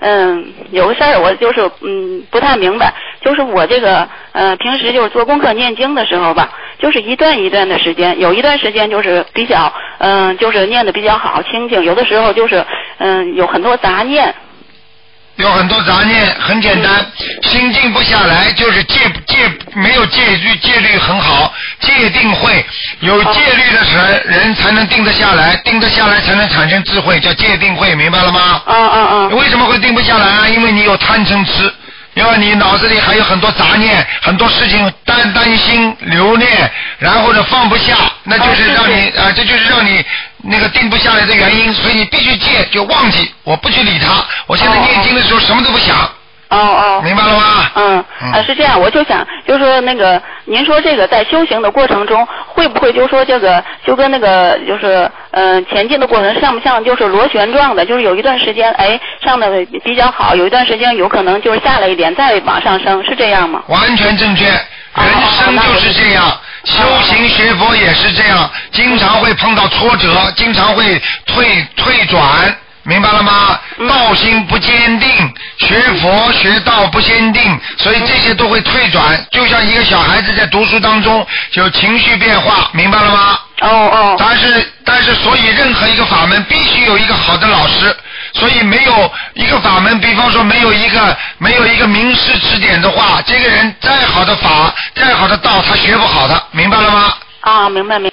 嗯，有个事儿我就是嗯不太明白，就是我这个呃平时就是做功课念经的时候吧，就是一段一段的时间，有一段时间就是比较嗯就是念的比较好清静，有的时候就是嗯有很多杂念。有很多杂念，很简单，心静不下来，就是戒戒没有戒律，戒律很好，戒定慧，有戒律的人人才能定得下来，定得下来才能产生智慧，叫戒定慧，明白了吗？嗯嗯嗯。为什么会定不下来啊？因为你有贪嗔痴，因为你脑子里还有很多杂念，很多事情担担心留恋，然后呢放不下，那就是让你啊，这就是让你那个定不下来的原因，所以你必须戒，就忘记，我不去理他。我现在念经的时候什么都不想，哦哦。明白了吗？嗯，啊是这样，我就想，就是说那个，您说这个在修行的过程中，会不会就说这个就跟那个就是嗯、呃前进的过程像不像就是螺旋状的，就是有一段时间哎上的比较好，有一段时间有可能就是下来一点再往上升，是这样吗？完全正确，人生就是这样，修行学佛也是这样，经常会碰到挫折，经常会退退转。明白了吗？道心不坚定，学佛学道不坚定，所以这些都会退转。就像一个小孩子在读书当中有情绪变化，明白了吗？哦哦。但是但是，所以任何一个法门必须有一个好的老师，所以没有一个法门，比方说没有一个没有一个名师指点的话，这个人再好的法，再好的道，他学不好的，明白了吗？啊，明白明白。